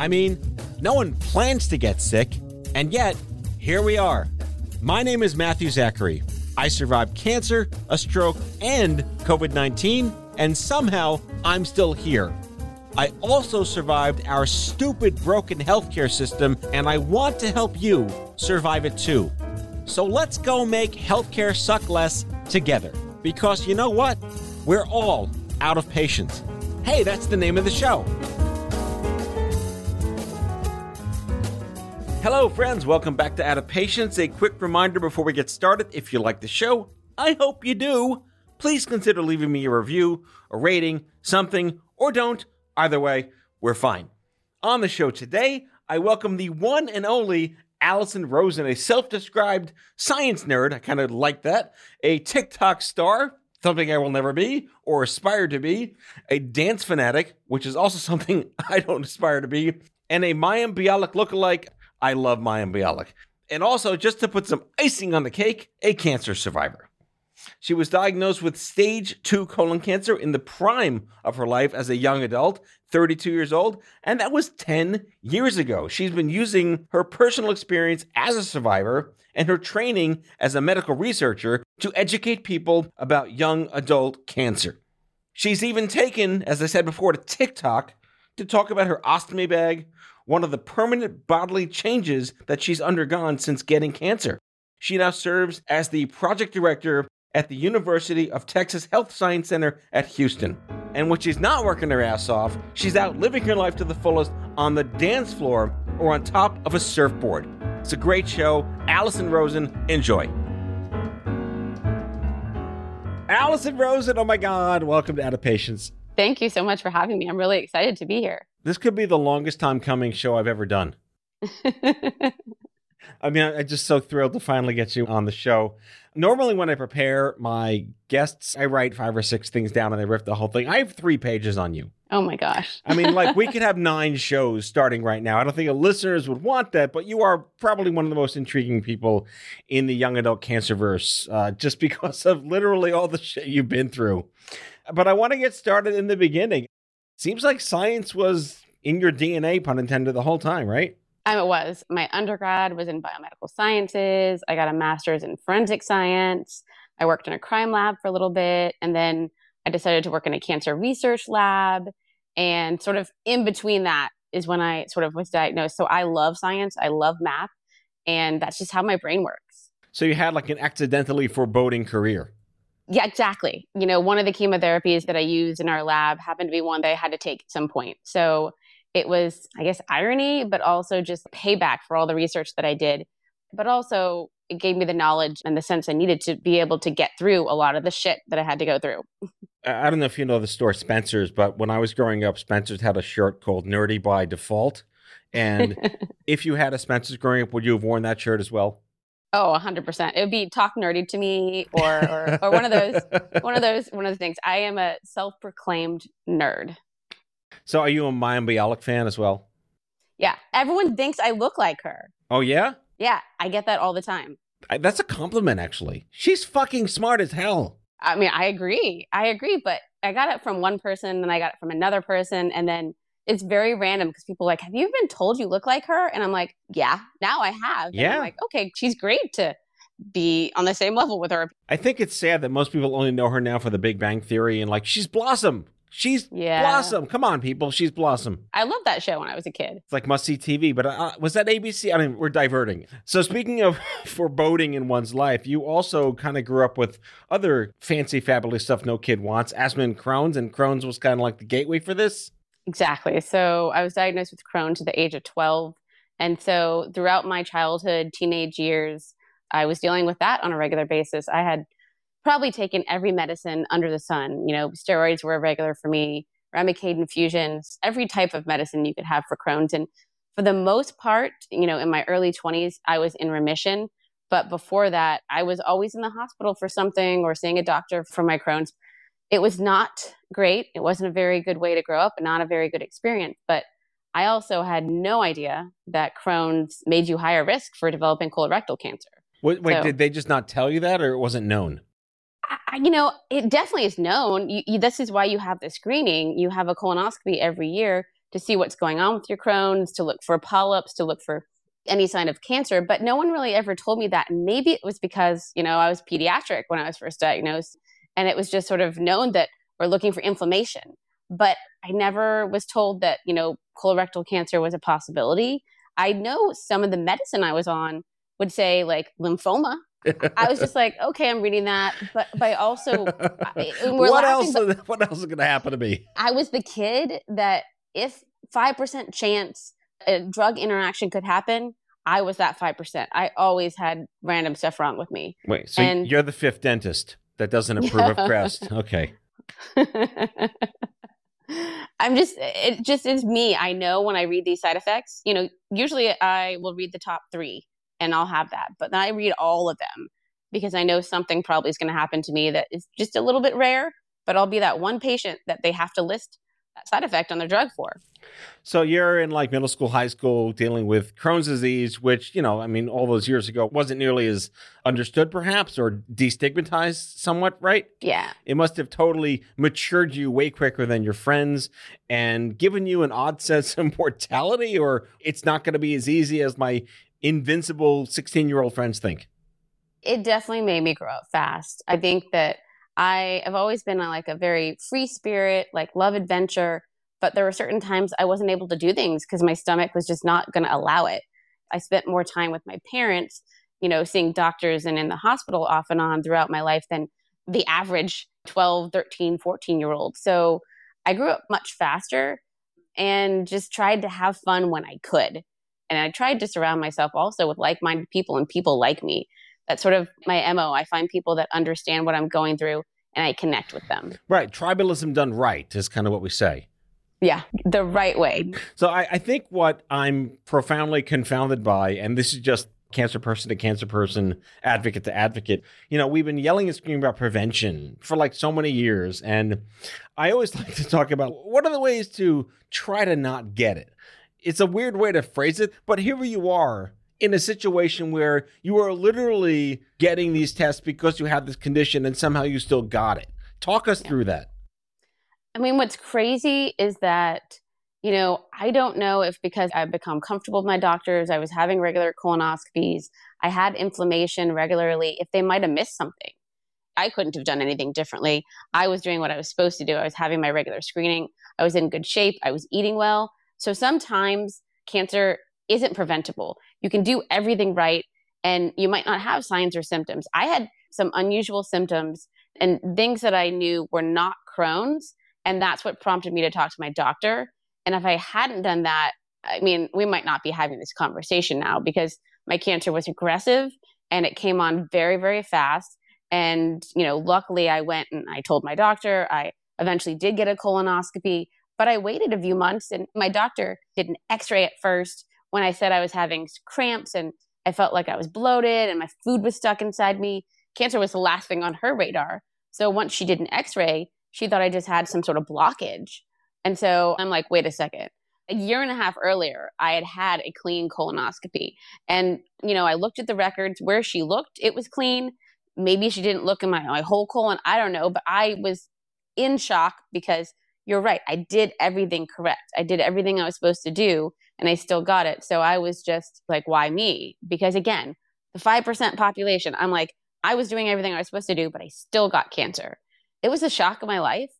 I mean, no one plans to get sick, and yet, here we are. My name is Matthew Zachary. I survived cancer, a stroke, and COVID 19, and somehow I'm still here. I also survived our stupid broken healthcare system, and I want to help you survive it too. So let's go make healthcare suck less together. Because you know what? We're all out of patience. Hey, that's the name of the show. Hello, friends. Welcome back to Out of Patience. A quick reminder before we get started if you like the show, I hope you do. Please consider leaving me a review, a rating, something, or don't. Either way, we're fine. On the show today, I welcome the one and only Allison Rosen, a self described science nerd. I kind of like that. A TikTok star, something I will never be or aspire to be. A dance fanatic, which is also something I don't aspire to be. And a Mayim Bialik lookalike. I love Mayim Bialik. And also, just to put some icing on the cake, a cancer survivor. She was diagnosed with stage 2 colon cancer in the prime of her life as a young adult, 32 years old, and that was 10 years ago. She's been using her personal experience as a survivor and her training as a medical researcher to educate people about young adult cancer. She's even taken, as I said before, to TikTok to talk about her ostomy bag, one of the permanent bodily changes that she's undergone since getting cancer. She now serves as the project director at the University of Texas Health Science Center at Houston. And when she's not working her ass off, she's out living her life to the fullest on the dance floor or on top of a surfboard. It's a great show. Allison Rosen, enjoy. Allison Rosen, oh my God, welcome to Out of Patience. Thank you so much for having me. I'm really excited to be here. This could be the longest time coming show I've ever done. I mean, I'm just so thrilled to finally get you on the show. Normally, when I prepare my guests, I write five or six things down and I riff the whole thing. I have three pages on you. oh my gosh. I mean, like, we could have nine shows starting right now. I don't think the listeners would want that, but you are probably one of the most intriguing people in the young adult cancer verse, uh, just because of literally all the shit you've been through. But I want to get started in the beginning. Seems like science was in your DNA, pun intended, the whole time, right? Um, it was. My undergrad was in biomedical sciences. I got a master's in forensic science. I worked in a crime lab for a little bit. And then I decided to work in a cancer research lab. And sort of in between that is when I sort of was diagnosed. So I love science, I love math. And that's just how my brain works. So you had like an accidentally foreboding career. Yeah, exactly. You know, one of the chemotherapies that I used in our lab happened to be one that I had to take at some point. So it was, I guess, irony, but also just payback for all the research that I did. But also, it gave me the knowledge and the sense I needed to be able to get through a lot of the shit that I had to go through. I I don't know if you know the store Spencer's, but when I was growing up, Spencer's had a shirt called Nerdy by Default. And if you had a Spencer's growing up, would you have worn that shirt as well? Oh, 100%. It would be talk nerdy to me or, or, or one of those, one of those, one of those things. I am a self proclaimed nerd. So are you a Mayim Bialik fan as well? Yeah. Everyone thinks I look like her. Oh, yeah? Yeah. I get that all the time. I, that's a compliment, actually. She's fucking smart as hell. I mean, I agree. I agree. But I got it from one person and I got it from another person. And then it's very random because people are like, Have you been told you look like her? And I'm like, Yeah, now I have. And Yeah. I'm like, okay, she's great to be on the same level with her. I think it's sad that most people only know her now for the Big Bang Theory and like, she's Blossom. She's Yeah. Blossom. Come on, people. She's Blossom. I loved that show when I was a kid. It's like must see TV, but uh, was that ABC? I mean, we're diverting. So, speaking of foreboding in one's life, you also kind of grew up with other fancy, fabulous stuff no kid wants asthma and Crohn's, and Crohn's was kind of like the gateway for this. Exactly. So I was diagnosed with Crohn's at the age of 12. And so throughout my childhood, teenage years, I was dealing with that on a regular basis. I had probably taken every medicine under the sun. You know, steroids were regular for me, Remicade infusions, every type of medicine you could have for Crohn's. And for the most part, you know, in my early 20s, I was in remission. But before that, I was always in the hospital for something or seeing a doctor for my Crohn's. It was not great. It wasn't a very good way to grow up and not a very good experience. But I also had no idea that Crohn's made you higher risk for developing colorectal cancer. Wait, wait So- did they just not tell you that or it wasn't known? I, you know, it definitely is known. You, you, this is why you have the screening. You have a colonoscopy every year to see what's going on with your Crohn's, to look for polyps, to look for any sign of cancer. But no one really ever told me that. Maybe it was because, you know, I was pediatric when I was first diagnosed. And it was just sort of known that we're looking for inflammation. But I never was told that, you know, colorectal cancer was a possibility. I know some of the medicine I was on would say like lymphoma. I was just like, okay, I'm reading that, but but I also I- what laughing, else? What else is going to happen to me? I was the kid that if five percent chance a drug interaction could happen, I was that five percent. I always had random stuff wrong with me. Wait, so And- you're the fifth dentist that doesn't approve of Crest. Okay. I'm just it just is me. I know when I read these side effects, you know, usually I will read the top 3 and I'll have that, but then I read all of them because I know something probably is going to happen to me that is just a little bit rare, but I'll be that one patient that they have to list that side effect on their drug for. So you're in like middle school, high school, dealing with Crohn's disease, which, you know, I mean, all those years ago wasn't nearly as understood, perhaps, or destigmatized somewhat, right? Yeah. It must have totally matured you way quicker than your friends and given you an odd sense of mortality, or it's not going to be as easy as my invincible 16 year old friends think. it definitely made me grow up fast. I think that I have always been a, like a very free spirit, like love adventure, but there were certain times I wasn't able to do things because my stomach was just not going to allow it. I spent more time with my parents, you know, seeing doctors and in the hospital off and on throughout my life than the average 12, 13, 14 year old. So I grew up much faster and just tried to have fun when I could. And I tried to surround myself also with like minded people and people like me that's sort of my mo i find people that understand what i'm going through and i connect with them Right. Tribalism done right is kind of what we say. Yeah the right way So I, I think what I'm profoundly confounded by, and this is just cancer person to cancer person, advocate to advocate, you know, we've been yelling and screaming about prevention for like so many years. And I always like to talk about what are the ways to try to not get it. It's a weird way to phrase it, but here you are in a situation where you are literally getting these tests because you have this condition and somehow you still got it. Talk us through that. I mean what's crazy is that you know i don't know if because i've become comfortable with my doctors i was having regular colonoscopies i had inflammation regularly if they might have missed something. I couldn't have done anything differently. I was doing what i was supposed to do. I was having my regular screening. I was in good shape. I was eating well. So sometimes cancer isn't preventable. You can do everything right and you might not have signs or symptoms. I had some unusual symptoms and things that I knew were not Crohn's. And that's what prompted me to talk to my doctor. And if I hadn't done that, I mean, we might not be having this conversation now because my cancer was aggressive and it came on very, very fast. And, you know, luckily I went and I told my doctor. I eventually did get a colonoscopy, but I waited a few months and my doctor did an x ray at first when I said I was having cramps and I felt like I was bloated and my food was stuck inside me. Cancer was the last thing on her radar. So once she did an x ray, she thought I just had some sort of blockage. And so I'm like, wait a second. A year and a half earlier, I had had a clean colonoscopy. And, you know, I looked at the records where she looked, it was clean. Maybe she didn't look in my, my whole colon. I don't know. But I was in shock because you're right. I did everything correct. I did everything I was supposed to do and I still got it. So I was just like, why me? Because again, the 5% population, I'm like, I was doing everything I was supposed to do, but I still got cancer. It was a shock of my life.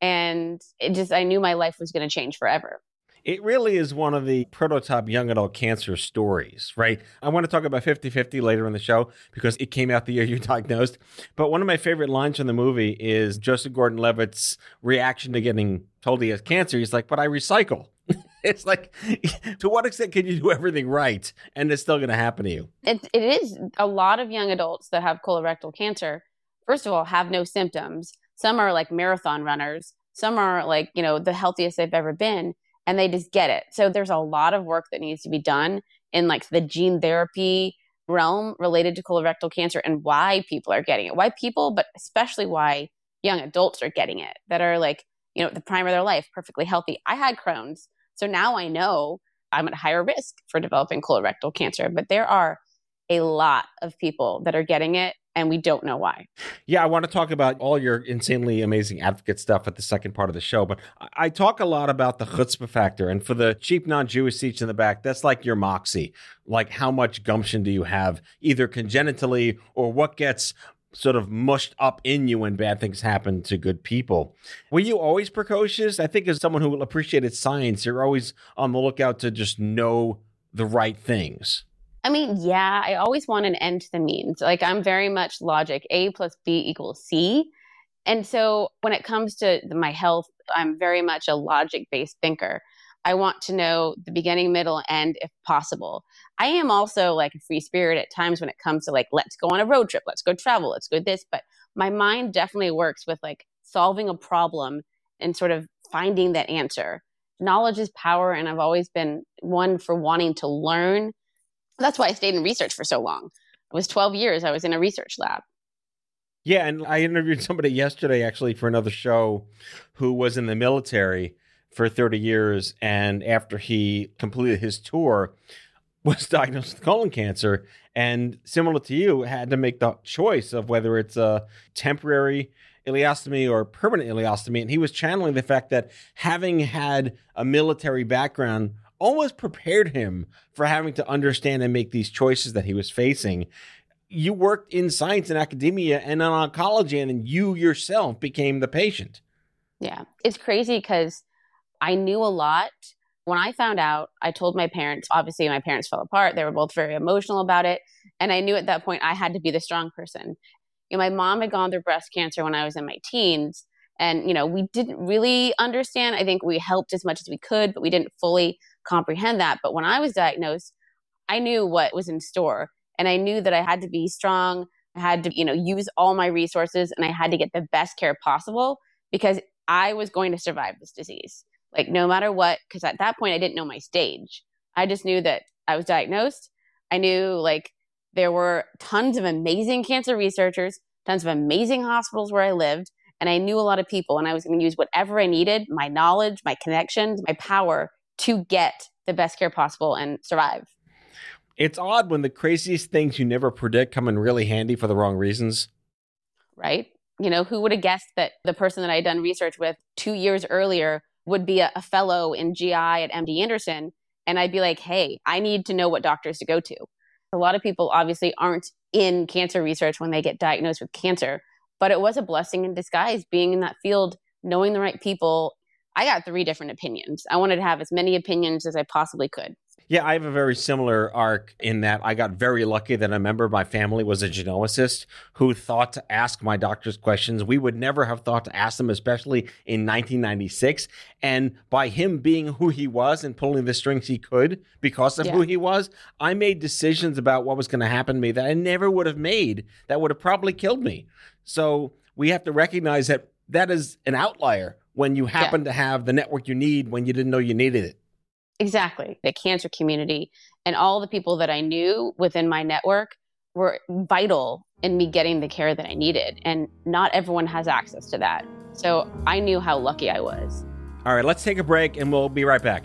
And it just, I knew my life was going to change forever. It really is one of the prototype young adult cancer stories, right? I want to talk about 50 50 later in the show because it came out the year you diagnosed. But one of my favorite lines from the movie is Joseph Gordon Levitt's reaction to getting told he has cancer. He's like, But I recycle. it's like, to what extent can you do everything right and it's still going to happen to you? It, it is a lot of young adults that have colorectal cancer. first of all, have no symptoms. Some are like marathon runners. Some are like, you know, the healthiest they've ever been and they just get it. So there's a lot of work that needs to be done in like the gene therapy realm related to colorectal cancer and why people are getting it. Why people, but especially why young adults are getting it that are like, you know, the prime of their life, perfectly healthy. I had Crohn's. So now I know I'm at higher risk for developing colorectal cancer, but there are a lot of people that are getting it and we don't know why. Yeah, I want to talk about all your insanely amazing advocate stuff at the second part of the show, but I talk a lot about the chutzpah factor. And for the cheap non Jewish seats in the back, that's like your moxie. Like, how much gumption do you have, either congenitally or what gets sort of mushed up in you when bad things happen to good people. Were you always precocious? I think as someone who appreciated science, you're always on the lookout to just know the right things. I mean, yeah, I always want an end to the means. Like I'm very much logic. A plus B equals C. And so when it comes to my health, I'm very much a logic based thinker. I want to know the beginning, middle, end if possible. I am also like a free spirit at times when it comes to like, let's go on a road trip, let's go travel, let's go this. But my mind definitely works with like solving a problem and sort of finding that answer. Knowledge is power. And I've always been one for wanting to learn that's why I stayed in research for so long. It was 12 years I was in a research lab. Yeah, and I interviewed somebody yesterday actually for another show who was in the military for 30 years and after he completed his tour was diagnosed with colon cancer and similar to you had to make the choice of whether it's a temporary ileostomy or permanent ileostomy and he was channeling the fact that having had a military background almost prepared him for having to understand and make these choices that he was facing. You worked in science and academia and in oncology, and then you yourself became the patient. Yeah, it's crazy because I knew a lot. When I found out, I told my parents. Obviously, my parents fell apart. They were both very emotional about it. And I knew at that point I had to be the strong person. You know, my mom had gone through breast cancer when I was in my teens. And, you know, we didn't really understand. I think we helped as much as we could, but we didn't fully comprehend that. But when I was diagnosed, I knew what was in store and I knew that I had to be strong. I had to, you know, use all my resources and I had to get the best care possible because I was going to survive this disease. Like no matter what, because at that point I didn't know my stage. I just knew that I was diagnosed. I knew like there were tons of amazing cancer researchers, tons of amazing hospitals where I lived, and I knew a lot of people and I was going to use whatever I needed, my knowledge, my connections, my power to get the best care possible and survive. It's odd when the craziest things you never predict come in really handy for the wrong reasons. Right? You know, who would have guessed that the person that I had done research with two years earlier would be a, a fellow in GI at MD Anderson? And I'd be like, hey, I need to know what doctors to go to. A lot of people obviously aren't in cancer research when they get diagnosed with cancer, but it was a blessing in disguise being in that field, knowing the right people, I got three different opinions. I wanted to have as many opinions as I possibly could. Yeah, I have a very similar arc in that I got very lucky that a member of my family was a genomicist who thought to ask my doctors questions. We would never have thought to ask them, especially in 1996. And by him being who he was and pulling the strings he could because of yeah. who he was, I made decisions about what was going to happen to me that I never would have made that would have probably killed me. So we have to recognize that that is an outlier when you happen yeah. to have the network you need when you didn't know you needed it. Exactly. The cancer community and all the people that I knew within my network were vital in me getting the care that I needed. And not everyone has access to that. So I knew how lucky I was. All right, let's take a break and we'll be right back.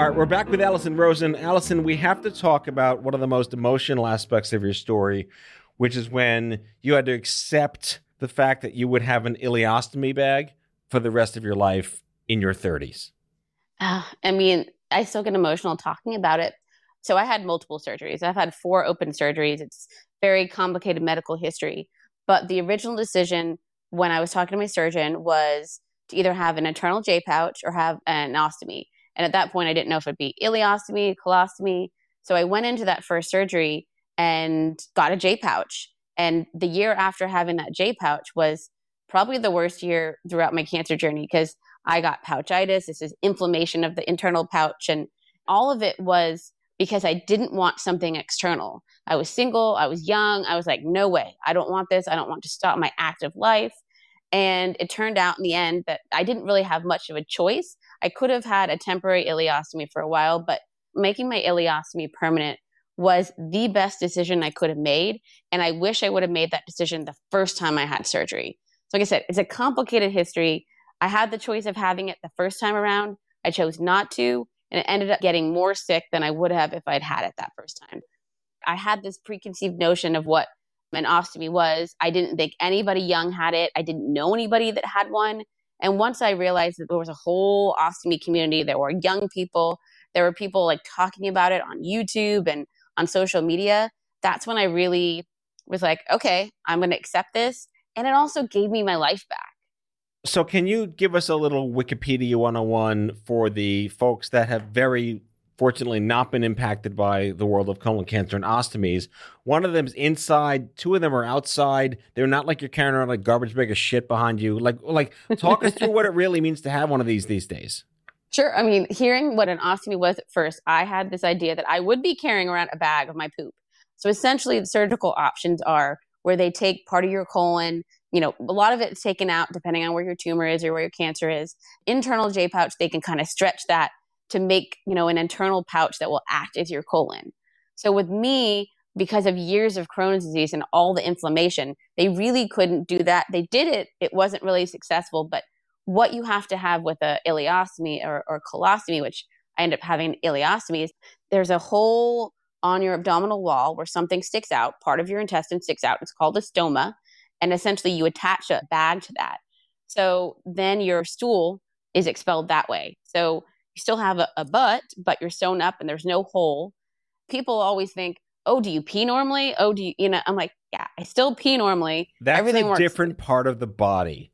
All right, we're back with Allison Rosen. Allison, we have to talk about one of the most emotional aspects of your story, which is when you had to accept the fact that you would have an ileostomy bag for the rest of your life in your 30s. Uh, I mean, I still get emotional talking about it. So I had multiple surgeries. I've had four open surgeries. It's very complicated medical history. But the original decision when I was talking to my surgeon was to either have an internal J pouch or have an ostomy. And at that point, I didn't know if it'd be ileostomy, colostomy. So I went into that first surgery and got a J pouch. And the year after having that J pouch was probably the worst year throughout my cancer journey because I got pouchitis. This is inflammation of the internal pouch. And all of it was because I didn't want something external. I was single, I was young. I was like, no way. I don't want this. I don't want to stop my active life. And it turned out in the end that I didn't really have much of a choice. I could have had a temporary ileostomy for a while, but making my ileostomy permanent was the best decision I could have made. And I wish I would have made that decision the first time I had surgery. So, like I said, it's a complicated history. I had the choice of having it the first time around. I chose not to, and it ended up getting more sick than I would have if I'd had it that first time. I had this preconceived notion of what an ostomy was. I didn't think anybody young had it. I didn't know anybody that had one. And once I realized that there was a whole ostomy community, there were young people, there were people like talking about it on YouTube and on social media, that's when I really was like, okay, I'm going to accept this. And it also gave me my life back. So, can you give us a little Wikipedia 101 for the folks that have very fortunately not been impacted by the world of colon cancer and ostomies. One of them is inside, two of them are outside. They're not like you're carrying around like garbage bag of shit behind you. Like like talk us through what it really means to have one of these these days. Sure. I mean, hearing what an ostomy was at first, I had this idea that I would be carrying around a bag of my poop. So essentially the surgical options are where they take part of your colon, you know, a lot of it's taken out depending on where your tumor is or where your cancer is. Internal J pouch, they can kind of stretch that to make, you know, an internal pouch that will act as your colon. So with me, because of years of Crohn's disease and all the inflammation, they really couldn't do that. They did it. It wasn't really successful, but what you have to have with a ileostomy or, or colostomy, which I end up having ileostomy, is there's a hole on your abdominal wall where something sticks out, part of your intestine sticks out. It's called a stoma. And essentially you attach a bag to that. So then your stool is expelled that way. So still have a, a butt, but you're sewn up and there's no hole. People always think, oh, do you pee normally? Oh, do you, you know, I'm like, yeah, I still pee normally. That's Everything a works. different part of the body.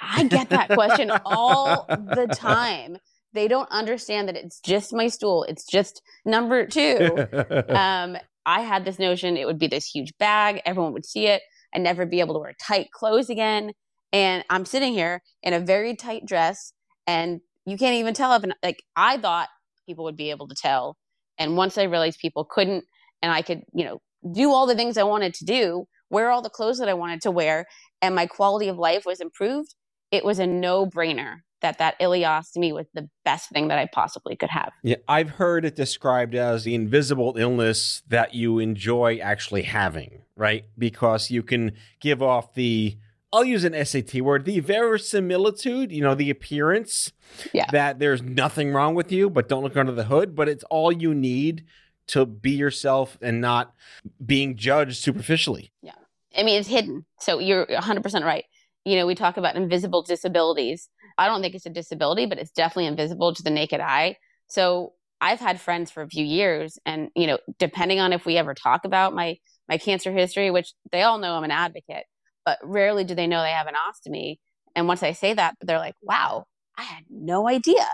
I get that question all the time. They don't understand that it's just my stool. It's just number two. um, I had this notion it would be this huge bag. Everyone would see it. I'd never be able to wear tight clothes again. And I'm sitting here in a very tight dress and you can't even tell if like I thought people would be able to tell. And once I realized people couldn't and I could, you know, do all the things I wanted to do, wear all the clothes that I wanted to wear, and my quality of life was improved, it was a no-brainer that that ileostomy was the best thing that I possibly could have. Yeah, I've heard it described as the invisible illness that you enjoy actually having, right? Because you can give off the I'll use an SAT word, the verisimilitude, you know, the appearance Yeah. that there's nothing wrong with you, but don't look under the hood, but it's all you need to be yourself and not being judged superficially. Yeah. I mean, it's hidden. So you're 100% right. You know, we talk about invisible disabilities. I don't think it's a disability, but it's definitely invisible to the naked eye. So I've had friends for a few years, and you know, depending on if we ever talk about my my cancer history, which they all know I'm an advocate, but rarely do they know they have an ostomy. And once I say that, they're like, "Wow, I had no idea."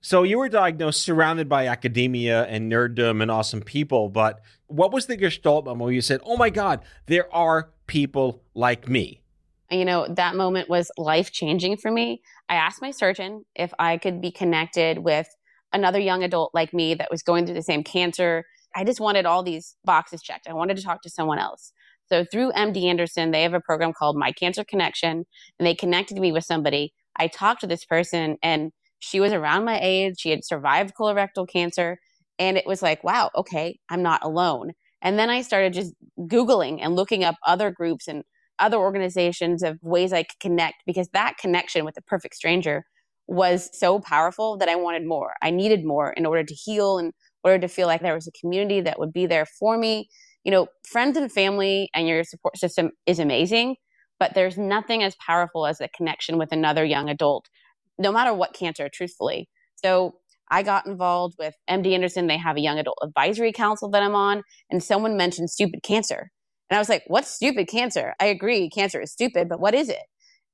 So you were diagnosed surrounded by academia and nerddom and awesome people, but what was the gestalt moment where you said, "Oh my God, there are people like me"? You know, that moment was life changing for me. I asked my surgeon if I could be connected with another young adult like me that was going through the same cancer. I just wanted all these boxes checked. I wanted to talk to someone else. So through MD Anderson, they have a program called My Cancer Connection, and they connected me with somebody. I talked to this person, and she was around my age. She had survived colorectal cancer. And it was like, wow, okay, I'm not alone. And then I started just Googling and looking up other groups and other organizations of ways I could connect because that connection with a perfect stranger was so powerful that I wanted more. I needed more in order to heal and in order to feel like there was a community that would be there for me. You know, friends and family and your support system is amazing, but there's nothing as powerful as a connection with another young adult, no matter what cancer, truthfully. So I got involved with MD Anderson. They have a young adult advisory council that I'm on, and someone mentioned stupid cancer. And I was like, what's stupid cancer? I agree, cancer is stupid, but what is it?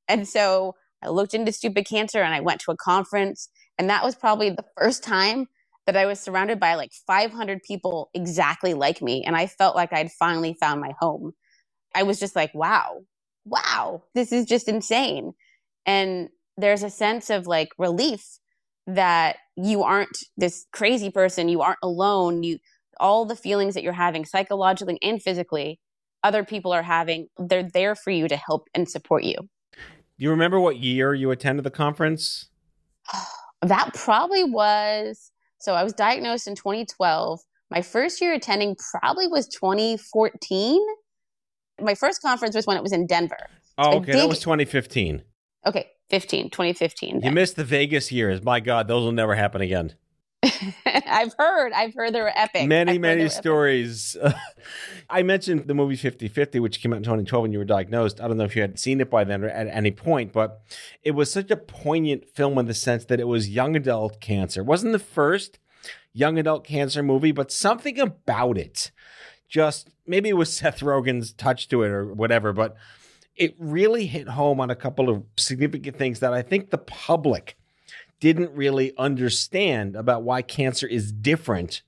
And so I looked into stupid cancer and I went to a conference. And that was probably the first time that I was surrounded by like 500 people exactly like me. And I felt like I'd finally found my home. I was just like, wow, wow, this is just insane. And there's a sense of like relief that you aren't this crazy person, you aren't alone, you all the feelings that you're having psychologically and physically other people are having, they're there for you to help and support you. Do you remember what year you attended the conference? that probably was so I was diagnosed in 2012. My first year attending probably was 2014. My first conference was when it was in Denver. Oh, okay. That was 2015. Okay, 15, 2015. You missed the Vegas years. My God, those will never happen again. I've heard. I've heard they were epic. Many, I've many stories. I mentioned the movie 50 50, which came out in 2012 when you were diagnosed. I don't know if you had seen it by then or at any point, but it was such a poignant film in the sense that it was young adult cancer. It wasn't the first young adult cancer movie, but something about it just maybe it was Seth Rogen's touch to it or whatever, but it really hit home on a couple of significant things that I think the public didn't really understand about why cancer is different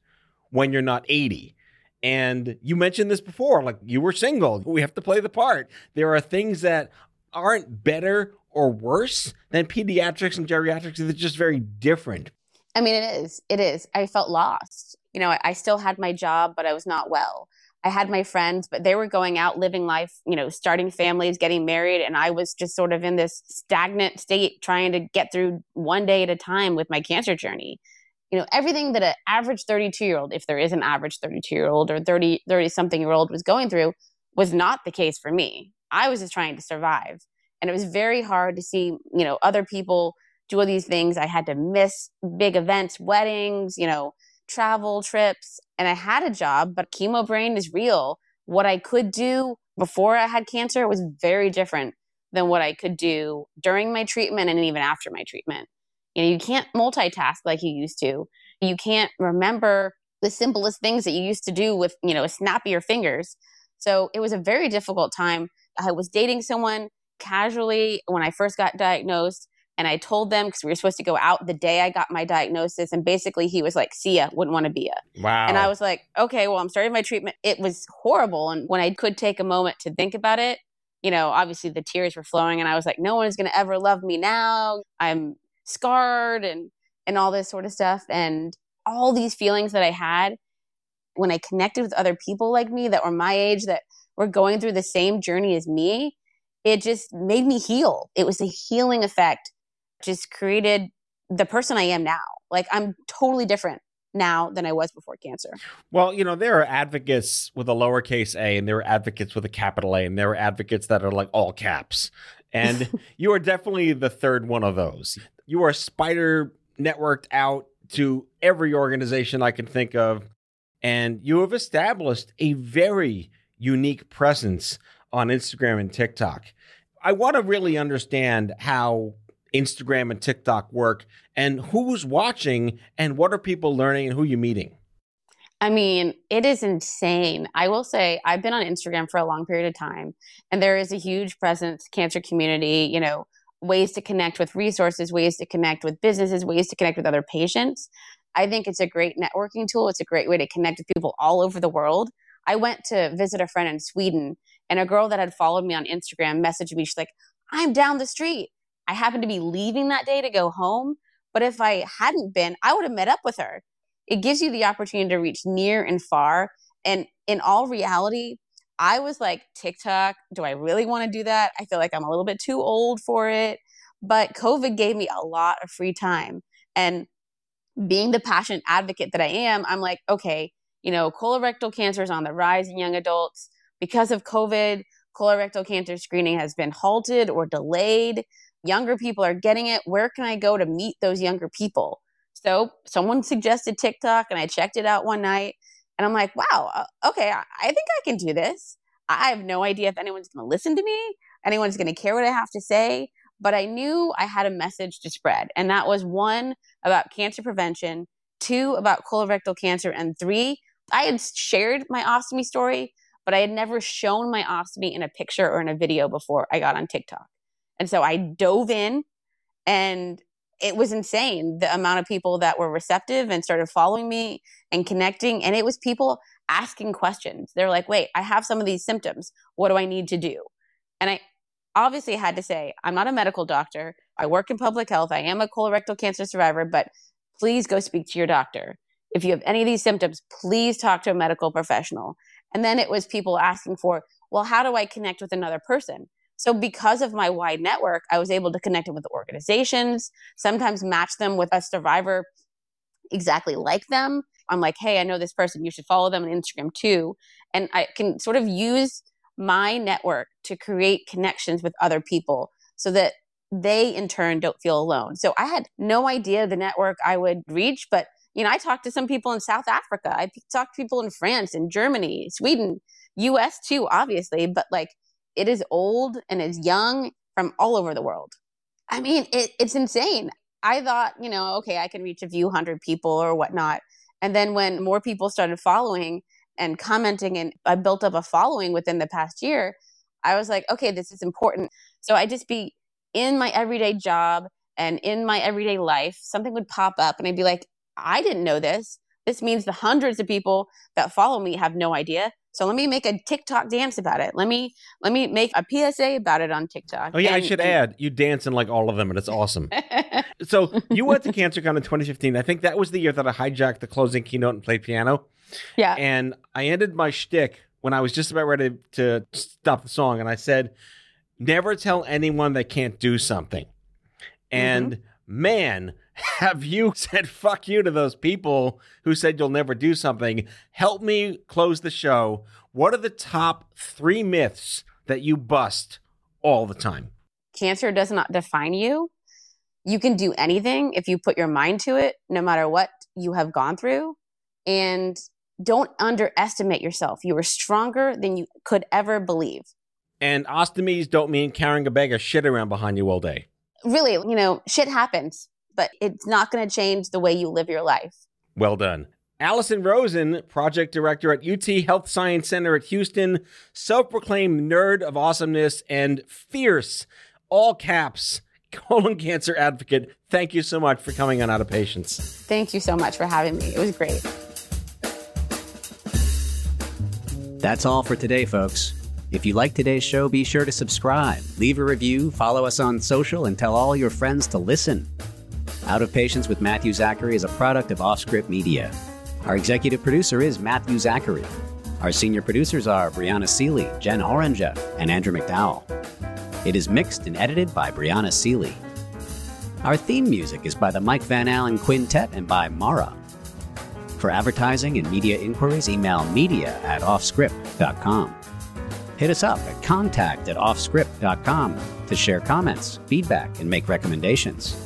when you're not 80. And you mentioned this before, like you were single, we have to play the part. There are things that aren't better or worse than pediatrics and geriatrics, they're just very different. I mean, it is. It is. I felt lost. You know, I, I still had my job, but I was not well. I had my friends, but they were going out living life, you know, starting families, getting married. And I was just sort of in this stagnant state trying to get through one day at a time with my cancer journey. You know, everything that an average 32 year old, if there is an average 32 year old or 30, 30 something year old was going through was not the case for me. I was just trying to survive. And it was very hard to see, you know, other people do all these things. I had to miss big events, weddings, you know, travel trips and I had a job, but chemo brain is real. What I could do before I had cancer was very different than what I could do during my treatment and even after my treatment. You know, you can't multitask like you used to. You can't remember the simplest things that you used to do with, you know, a snap of your fingers. So it was a very difficult time. I was dating someone casually when I first got diagnosed and I told them because we were supposed to go out the day I got my diagnosis. And basically, he was like, see ya, wouldn't want to be ya. Wow. And I was like, okay, well, I'm starting my treatment. It was horrible. And when I could take a moment to think about it, you know, obviously the tears were flowing. And I was like, no one is going to ever love me now. I'm scarred and, and all this sort of stuff. And all these feelings that I had when I connected with other people like me that were my age, that were going through the same journey as me, it just made me heal. It was a healing effect just created the person I am now. Like I'm totally different now than I was before cancer. Well, you know, there are advocates with a lowercase a, and there are advocates with a capital A, and there are advocates that are like all caps. And you are definitely the third one of those. You are spider networked out to every organization I can think of, and you have established a very unique presence on Instagram and TikTok. I want to really understand how Instagram and TikTok work and who's watching and what are people learning and who you meeting? I mean, it is insane. I will say I've been on Instagram for a long period of time and there is a huge presence cancer community, you know, ways to connect with resources, ways to connect with businesses, ways to connect with other patients. I think it's a great networking tool. It's a great way to connect with people all over the world. I went to visit a friend in Sweden and a girl that had followed me on Instagram messaged me. She's like, I'm down the street. I happened to be leaving that day to go home. But if I hadn't been, I would have met up with her. It gives you the opportunity to reach near and far. And in all reality, I was like, TikTok, do I really want to do that? I feel like I'm a little bit too old for it. But COVID gave me a lot of free time. And being the passionate advocate that I am, I'm like, okay, you know, colorectal cancer is on the rise in young adults. Because of COVID, colorectal cancer screening has been halted or delayed younger people are getting it. Where can I go to meet those younger people? So someone suggested TikTok and I checked it out one night and I'm like, wow, uh, okay, I, I think I can do this. I have no idea if anyone's going to listen to me, anyone's going to care what I have to say, but I knew I had a message to spread. And that was one about cancer prevention, two about colorectal cancer, and three, I had shared my ostomy story, but I had never shown my ostomy in a picture or in a video before I got on TikTok. And so I dove in and it was insane the amount of people that were receptive and started following me and connecting. And it was people asking questions. They're like, wait, I have some of these symptoms. What do I need to do? And I obviously had to say, I'm not a medical doctor. I work in public health. I am a colorectal cancer survivor, but please go speak to your doctor. If you have any of these symptoms, please talk to a medical professional. And then it was people asking for, well, how do I connect with another person? So, because of my wide network, I was able to connect with organizations, sometimes match them with a survivor exactly like them. I'm like, hey, I know this person. You should follow them on Instagram too. And I can sort of use my network to create connections with other people so that they in turn don't feel alone. So I had no idea the network I would reach, but you know, I talked to some people in South Africa. I talked to people in France and Germany, Sweden, US too, obviously, but like it is old and is young from all over the world. I mean, it, it's insane. I thought, you know, okay, I can reach a few hundred people or whatnot. And then when more people started following and commenting, and I built up a following within the past year, I was like, okay, this is important. So I just be in my everyday job and in my everyday life, something would pop up and I'd be like, I didn't know this. This means the hundreds of people that follow me have no idea. So let me make a TikTok dance about it. Let me let me make a PSA about it on TikTok. Oh yeah, and, I should and- add, you dance in like all of them, and it's awesome. so you went to CancerCon in 2015. I think that was the year that I hijacked the closing keynote and played piano. Yeah, and I ended my shtick when I was just about ready to stop the song, and I said, "Never tell anyone they can't do something." And mm-hmm. man, have you said fuck you to those people who said you'll never do something? Help me close the show. What are the top three myths that you bust all the time? Cancer does not define you. You can do anything if you put your mind to it, no matter what you have gone through. And don't underestimate yourself. You are stronger than you could ever believe. And ostomies don't mean carrying a bag of shit around behind you all day. Really, you know, shit happens but it's not going to change the way you live your life. Well done. Allison Rosen, project director at UT Health Science Center at Houston, self proclaimed nerd of awesomeness and fierce, all caps, colon cancer advocate. Thank you so much for coming on Out of Patience. Thank you so much for having me. It was great. That's all for today, folks. If you like today's show, be sure to subscribe, leave a review, follow us on social, and tell all your friends to listen. Out of Patience with Matthew Zachary is a product of Offscrip Media. Our executive producer is Matthew Zachary. Our senior producers are Brianna Seely, Jen Oranger, and Andrew McDowell. It is mixed and edited by Brianna Seely. Our theme music is by the Mike Van Allen Quintet and by Mara. For advertising and media inquiries, email media at offscrip.com. Hit us up at contact at offscrip.com to share comments, feedback, and make recommendations.